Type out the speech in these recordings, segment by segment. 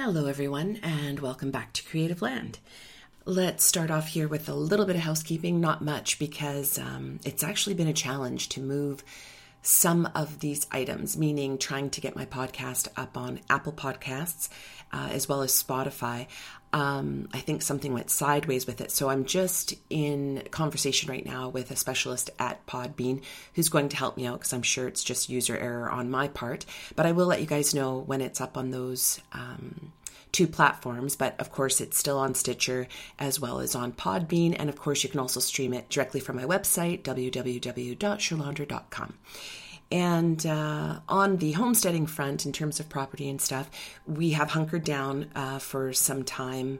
Hello, everyone, and welcome back to Creative Land. Let's start off here with a little bit of housekeeping, not much, because um, it's actually been a challenge to move some of these items, meaning trying to get my podcast up on Apple Podcasts uh, as well as Spotify. Um, I think something went sideways with it. So I'm just in conversation right now with a specialist at Podbean who's going to help me out because I'm sure it's just user error on my part. But I will let you guys know when it's up on those. Um, two platforms, but of course it's still on Stitcher as well as on Podbean. And of course, you can also stream it directly from my website, www.sherlandra.com. And uh, on the homesteading front, in terms of property and stuff, we have hunkered down uh, for some time.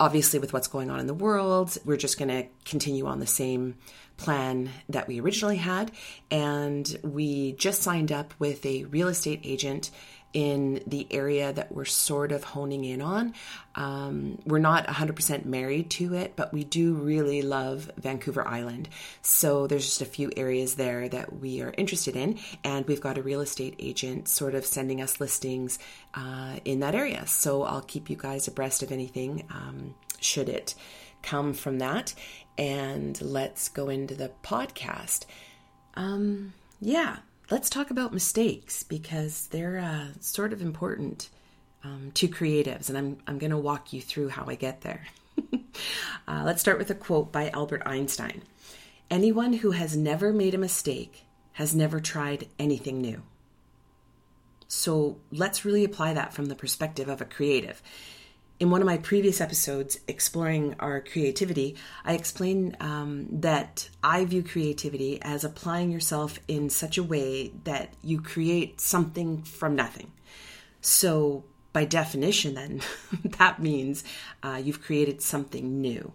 Obviously, with what's going on in the world, we're just going to continue on the same plan that we originally had. And we just signed up with a real estate agent in the area that we're sort of honing in on. Um, we're not 100% married to it, but we do really love Vancouver Island. So there's just a few areas there that we are interested in, and we've got a real estate agent sort of sending us listings uh, in that area. So I'll keep you guys abreast of anything um, should it come from that. And let's go into the podcast. Um, yeah, let's talk about mistakes because they're uh, sort of important um, to creatives, and I'm, I'm going to walk you through how I get there. uh, let's start with a quote by Albert Einstein Anyone who has never made a mistake has never tried anything new. So let's really apply that from the perspective of a creative in one of my previous episodes exploring our creativity, I explained um, that I view creativity as applying yourself in such a way that you create something from nothing. So, by definition, then, that means uh, you've created something new.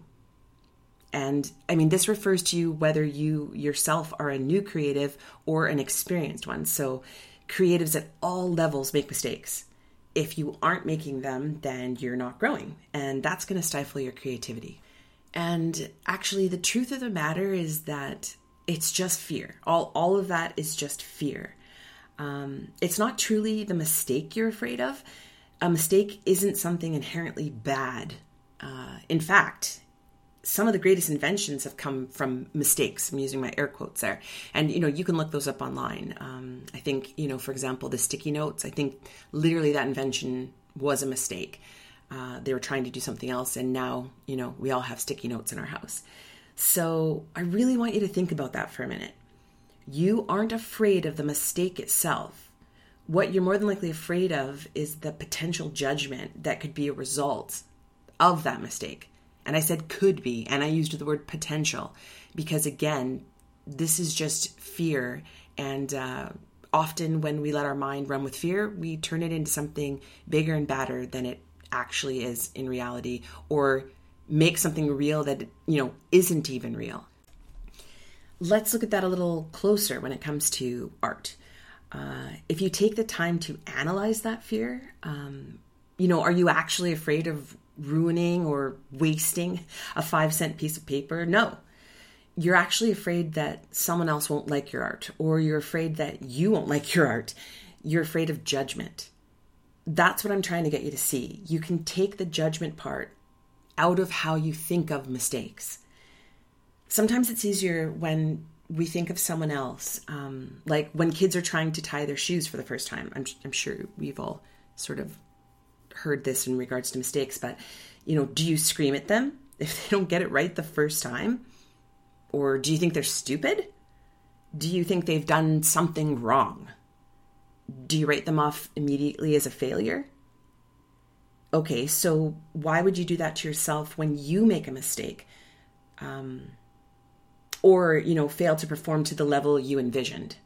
And I mean, this refers to you whether you yourself are a new creative or an experienced one. So, creatives at all levels make mistakes if you aren't making them, then you're not growing, and that's going to stifle your creativity. And actually, the truth of the matter is that it's just fear. All, all of that is just fear. Um, it's not truly the mistake you're afraid of. A mistake isn't something inherently bad. Uh, in fact, some of the greatest inventions have come from mistakes. I'm using my air quotes there, and you know you can look those up online. Um, I think you know, for example, the sticky notes. I think literally that invention was a mistake. Uh, they were trying to do something else, and now you know we all have sticky notes in our house. So I really want you to think about that for a minute. You aren't afraid of the mistake itself. What you're more than likely afraid of is the potential judgment that could be a result of that mistake. And I said could be, and I used the word potential because, again, this is just fear. And uh, often when we let our mind run with fear, we turn it into something bigger and badder than it actually is in reality, or make something real that, you know, isn't even real. Let's look at that a little closer when it comes to art. Uh, if you take the time to analyze that fear, um, you know, are you actually afraid of ruining or wasting a five cent piece of paper. No. You're actually afraid that someone else won't like your art, or you're afraid that you won't like your art. You're afraid of judgment. That's what I'm trying to get you to see. You can take the judgment part out of how you think of mistakes. Sometimes it's easier when we think of someone else, um, like when kids are trying to tie their shoes for the first time. I'm, I'm sure we've all sort of heard this in regards to mistakes, but you know, do you scream at them if they don't get it right the first time? Or do you think they're stupid? Do you think they've done something wrong? Do you write them off immediately as a failure? Okay, so why would you do that to yourself when you make a mistake? Um, or, you know, fail to perform to the level you envisioned?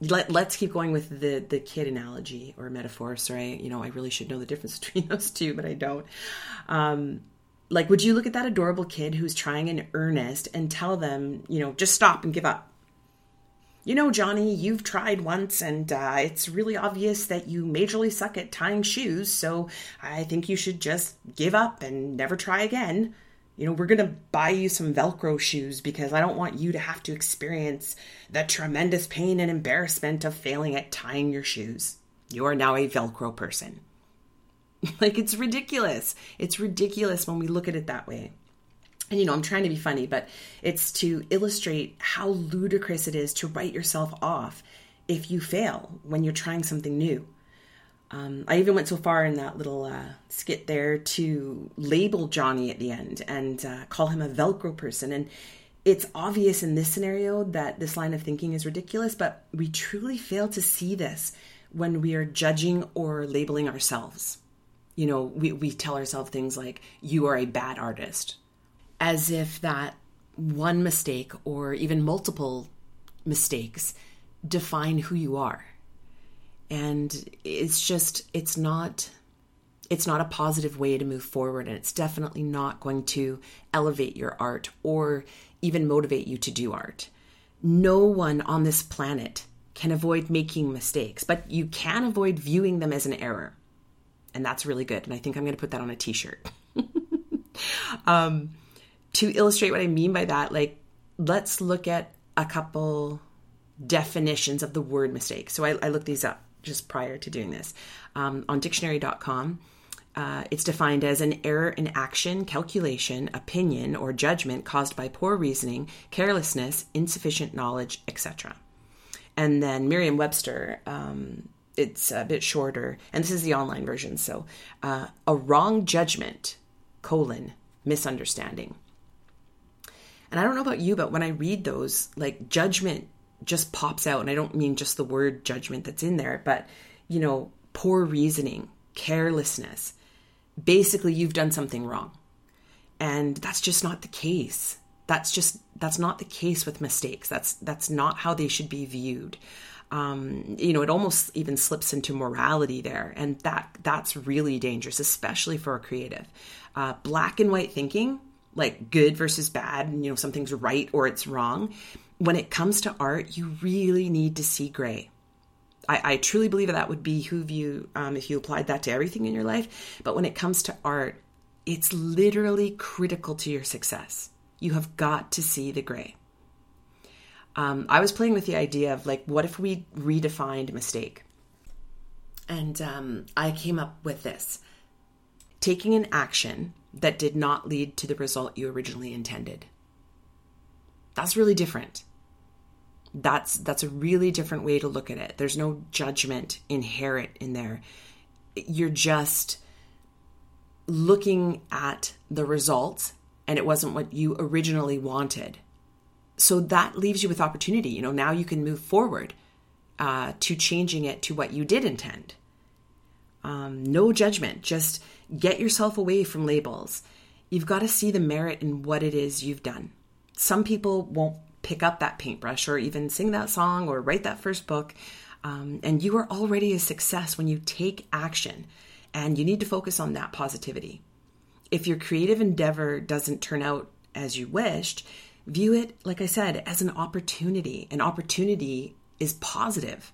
Let, let's keep going with the the kid analogy or metaphor sorry you know i really should know the difference between those two but i don't. Um, like would you look at that adorable kid who's trying in earnest and tell them you know just stop and give up? You know johnny you've tried once and uh, it's really obvious that you majorly suck at tying shoes so i think you should just give up and never try again you know, we're going to buy you some Velcro shoes because I don't want you to have to experience the tremendous pain and embarrassment of failing at tying your shoes. You are now a Velcro person. like it's ridiculous. It's ridiculous when we look at it that way. And you know, I'm trying to be funny, but it's to illustrate how ludicrous it is to write yourself off if you fail when you're trying something new. Um, I even went so far in that little uh, skit there to label Johnny at the end and uh, call him a Velcro person. And it's obvious in this scenario that this line of thinking is ridiculous, but we truly fail to see this when we are judging or labeling ourselves. You know, we, we tell ourselves things like, you are a bad artist, as if that one mistake or even multiple mistakes define who you are and it's just it's not it's not a positive way to move forward. And it's definitely not going to elevate your art or even motivate you to do art. No one on this planet can avoid making mistakes but you can avoid viewing them as an error. And that's really good. And i think i'm going to put that on a t-shirt. Um, to illustrate what i mean by that like let's look at a couple definitions of the word mistake. So I, I looked these up just prior to doing this. Um, on dictionary.com, uh, it's defined as an error in action, calculation, opinion, or judgment caused by poor reasoning, carelessness, insufficient knowledge, etc. And then Merriam Webster, um, it's a bit shorter, and this is the online version. So, uh, a wrong judgment, colon, misunderstanding. And I don't know about you, but when I read those, like judgment just pops out. And I don't mean just the word judgment that's in there, but, you know, poor reasoning, carelessness. Basically, you've done something wrong. And that's just not the case. That's just that's not the case with mistakes. That's that's not how they should be viewed. Um, you know, it almost even slips into morality there, and that that's really dangerous, especially for a creative. Uh, black and white thinking, like good versus bad, and you know something's right or it's wrong, when it comes to art, you really need to see gray. I, I truly believe that would behoove you um, if you applied that to everything in your life. But when it comes to art, it's literally critical to your success. You have got to see the gray. Um, I was playing with the idea of like, what if we redefined mistake? And um, I came up with this taking an action that did not lead to the result you originally intended. That's really different. That's that's a really different way to look at it. There's no judgment inherent in there. You're just looking at the results and it wasn't what you originally wanted. So that leaves you with opportunity. You know, now you can move forward uh, to changing it to what you did intend. Um, no judgment. Just get yourself away from labels. You've got to see the merit in what it is you've done some people won't pick up that paintbrush or even sing that song or write that first book. Um, and you are already a success when you take action. And you need to focus on that positivity. If your creative endeavor doesn't turn out as you wished, view it, like I said, as an opportunity. An opportunity is positive.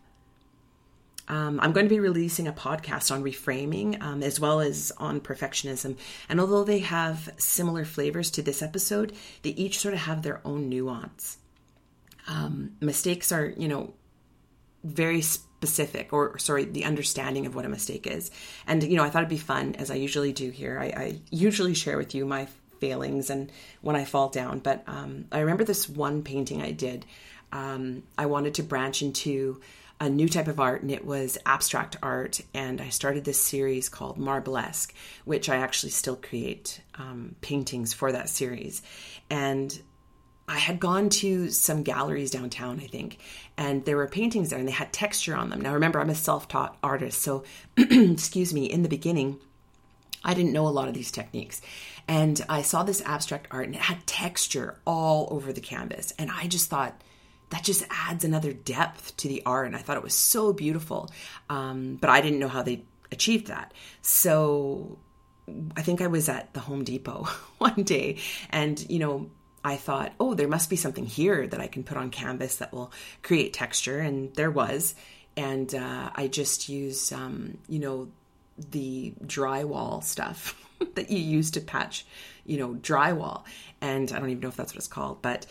Um, I'm going to be releasing a podcast on reframing um, as well as on perfectionism. And although they have similar flavors to this episode, they each sort of have their own nuance. Um, mistakes are, you know, very specific, or sorry, the understanding of what a mistake is. And, you know, I thought it'd be fun, as I usually do here. I, I usually share with you my failings and when I fall down. But um, I remember this one painting I did. Um, I wanted to branch into a new type of art and it was abstract art and i started this series called marblesque which i actually still create um, paintings for that series and i had gone to some galleries downtown i think and there were paintings there and they had texture on them now remember i'm a self-taught artist so excuse me in the beginning I didn't know a lot of these techniques. And I saw this abstract art and it had texture all over the canvas. And I just thought, that just adds another depth to the art. And I thought it was so beautiful. Um, but I didn't know how they achieved that. So I think I was at the Home Depot one day and, you know, I thought, oh, there must be something here that I can put on canvas that will create texture. And there was. And uh, I just used, um, you know, the drywall stuff that you use to patch, you know, drywall. And I don't even know if that's what it's called, but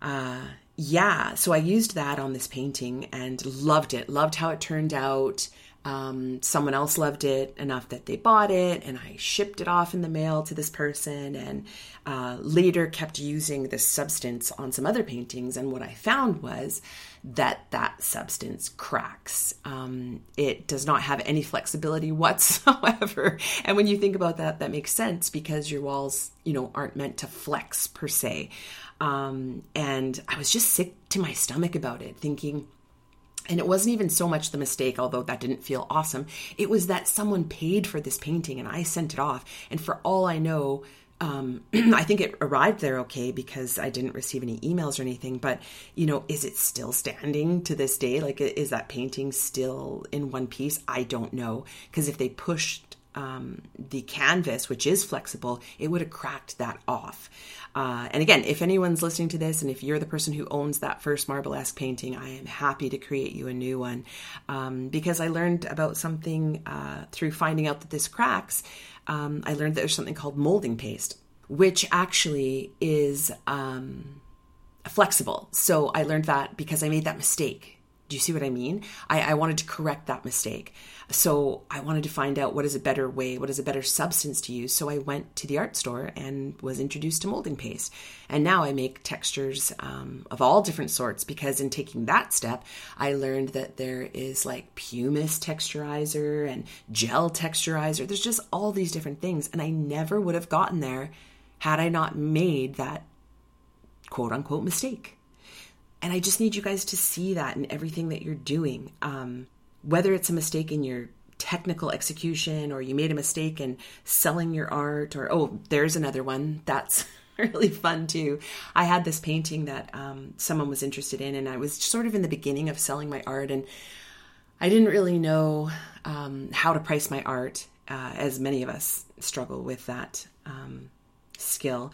uh, yeah, so I used that on this painting and loved it. Loved how it turned out. Um, someone else loved it enough that they bought it, and I shipped it off in the mail to this person, and uh, later kept using this substance on some other paintings. And what I found was that that substance cracks. Um, it does not have any flexibility whatsoever. and when you think about that, that makes sense because your walls, you know, aren't meant to flex per se. Um, and I was just sick to my stomach about it, thinking, and it wasn't even so much the mistake, although that didn't feel awesome. It was that someone paid for this painting and I sent it off. And for all I know, um, I think it arrived there okay because I didn't receive any emails or anything. But, you know, is it still standing to this day? Like, is that painting still in one piece? I don't know. Because if they pushed um, the canvas, which is flexible, it would have cracked that off. Uh, and again, if anyone's listening to this and if you're the person who owns that first Marblesque painting, I am happy to create you a new one um, because I learned about something uh, through finding out that this cracks. Um, I learned that there's something called molding paste, which actually is um, flexible. So I learned that because I made that mistake. Do you see what I mean? I, I wanted to correct that mistake. So I wanted to find out what is a better way, what is a better substance to use. So I went to the art store and was introduced to molding paste. And now I make textures um, of all different sorts because in taking that step, I learned that there is like pumice texturizer and gel texturizer. There's just all these different things. And I never would have gotten there had I not made that quote unquote mistake. And I just need you guys to see that in everything that you're doing. Um, whether it's a mistake in your technical execution or you made a mistake in selling your art or oh there's another one. That's really fun too. I had this painting that um, someone was interested in and i was sort of in the beginning of selling my art and i didn't really know um, how to price my art uh, as many of us struggle with that. Um, skill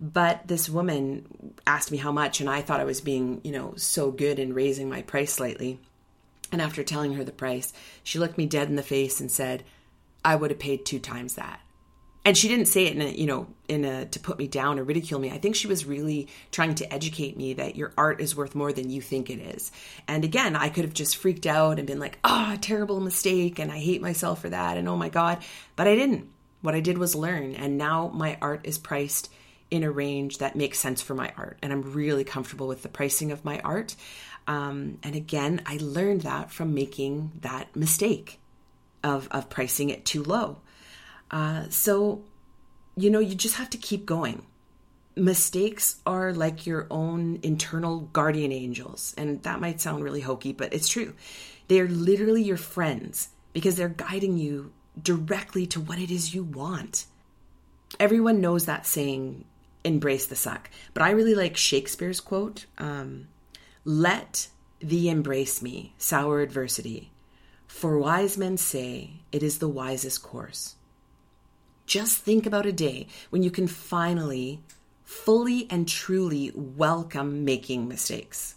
but this woman asked me how much and i thought i was being you know so good in raising my price slightly and after telling her the price, she looked me dead in the face and said, I would have paid two times that. And she didn't say it in a, you know, in a to put me down or ridicule me. I think she was really trying to educate me that your art is worth more than you think it is. And again, I could have just freaked out and been like, "Oh, terrible mistake and I hate myself for that." And oh my god, but I didn't. What I did was learn, and now my art is priced in a range that makes sense for my art. And I'm really comfortable with the pricing of my art. Um, and again, I learned that from making that mistake of, of pricing it too low. Uh, so, you know, you just have to keep going. Mistakes are like your own internal guardian angels. And that might sound really hokey, but it's true. They're literally your friends because they're guiding you directly to what it is you want. Everyone knows that saying, embrace the suck. But I really like Shakespeare's quote. Um, let thee embrace me, sour adversity, for wise men say it is the wisest course. Just think about a day when you can finally, fully, and truly welcome making mistakes.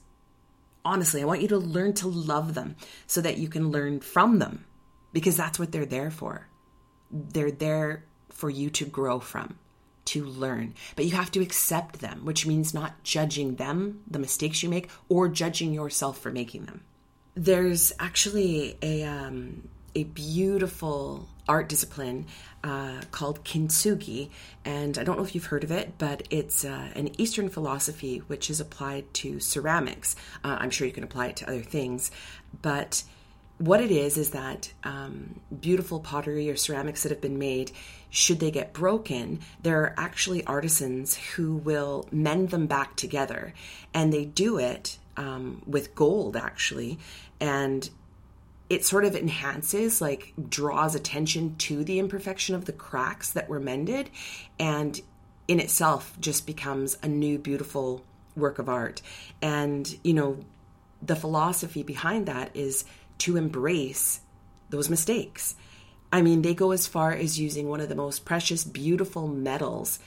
Honestly, I want you to learn to love them so that you can learn from them because that's what they're there for. They're there for you to grow from to learn. But you have to accept them, which means not judging them, the mistakes you make, or judging yourself for making them. There's actually a, um, a beautiful art discipline uh, called kintsugi and i don't know if you've heard of it but it's uh, an eastern philosophy which is applied to ceramics uh, i'm sure you can apply it to other things but what it is is that um, beautiful pottery or ceramics that have been made, should they get broken, there are actually artisans who will mend them back together. And they do it um, with gold, actually. And it sort of enhances, like draws attention to the imperfection of the cracks that were mended. And in itself just becomes a new, beautiful work of art. And, you know, the philosophy behind that is to embrace those mistakes. I mean, they go as far as using one of the most precious, beautiful metals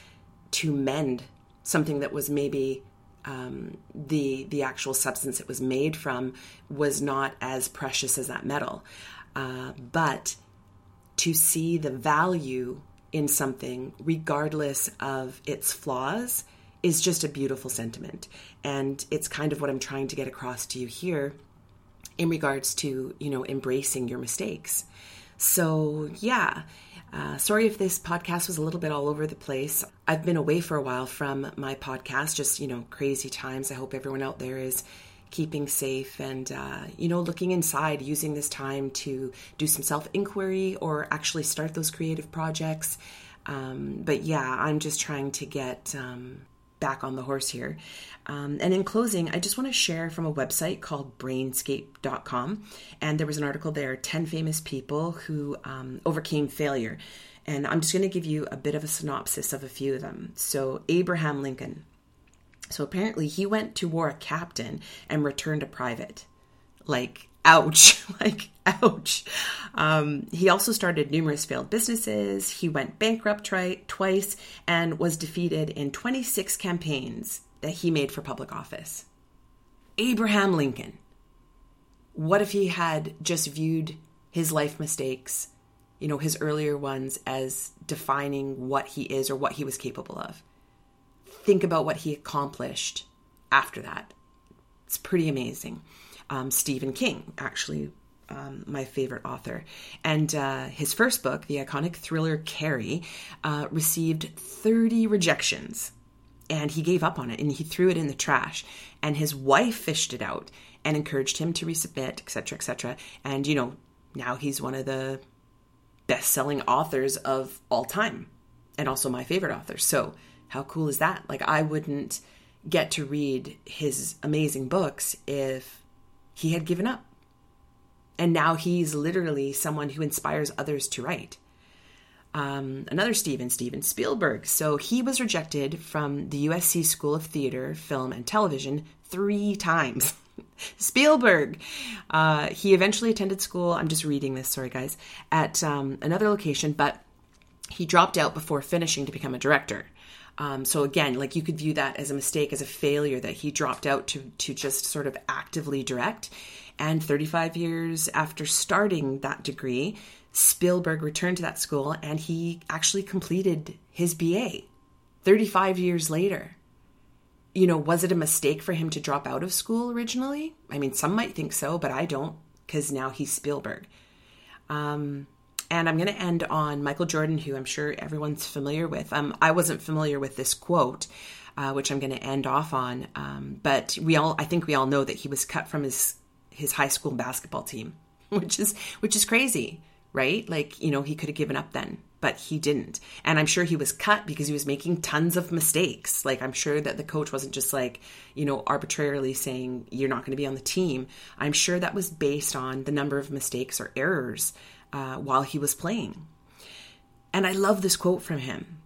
to mend something that was maybe um, the the actual substance it was made from was not as precious as that metal, uh, but to see the value in something, regardless of its flaws, is just a beautiful sentiment, and it's kind of what I'm trying to get across to you here in regards to, you know, embracing your mistakes. So, yeah. Uh, sorry if this podcast was a little bit all over the place. I've been away for a while from my podcast, just, you know, crazy times. I hope everyone out there is keeping safe and, uh, you know, looking inside, using this time to do some self inquiry or actually start those creative projects. Um, but yeah, I'm just trying to get um, back on the horse here. Um, and in closing, I just want to share from a website called brainscape.com. And there was an article there 10 famous people who um, overcame failure. And I'm just going to give you a bit of a synopsis of a few of them. So, Abraham Lincoln. So, apparently, he went to war a captain and returned a private. Like, ouch. Like ouch. Um, he also started numerous failed businesses. He went bankrupt tri- twice and was defeated in 26 campaigns that he made for public office. Abraham lincoln. What if he had just viewed his life mistakes you know his earlier ones as defining what he is or what he was capable of? Think about what he accomplished after that. It's pretty amazing um, Stephen King, actually um, my favorite author. And uh, his first book, the iconic thriller Carrie, uh, received 30 rejections. And he gave up on it and he threw it in the trash. And his wife fished it out and encouraged him to resubmit, etc., etc. And, you know, now he's one of the best selling authors of all time and also my favorite author. So, how cool is that? Like, I wouldn't get to read his amazing books if he had given up. And now he's literally someone who inspires others to write. Um, another Steven, Steven Spielberg. So he was rejected from the USC School of Theater, Film, and Television three times. Spielberg. Uh, he eventually attended school. I'm just reading this, sorry guys, at um, another location, but he dropped out before finishing to become a director. Um, so again, like you could view that as a mistake, as a failure that he dropped out to to just sort of actively direct. And 35 years after starting that degree, Spielberg returned to that school and he actually completed his BA 35 years later. You know, was it a mistake for him to drop out of school originally? I mean, some might think so, but I don't because now he's Spielberg. Um, and I'm going to end on Michael Jordan, who I'm sure everyone's familiar with. Um, I wasn't familiar with this quote, uh, which I'm going to end off on. Um, but we all, I think we all know that he was cut from his his high school basketball team, which is which is crazy, right? Like you know he could have given up then, but he didn't. And I'm sure he was cut because he was making tons of mistakes. Like I'm sure that the coach wasn't just like you know arbitrarily saying you're not going to be on the team. I'm sure that was based on the number of mistakes or errors uh, while he was playing. And I love this quote from him.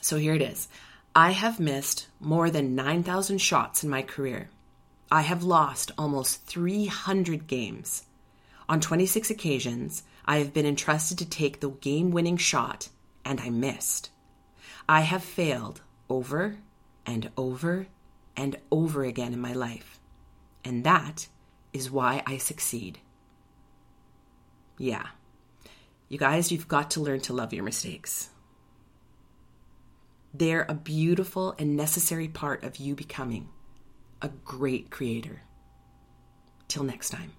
So here it is I have missed more than 9,000 shots in my career. I have lost almost 300 games. On 26 occasions, I have been entrusted to take the game winning shot, and I missed. I have failed over and over and over again in my life. And that is why I succeed. Yeah. You guys, you've got to learn to love your mistakes. They're a beautiful and necessary part of you becoming a great creator. Till next time.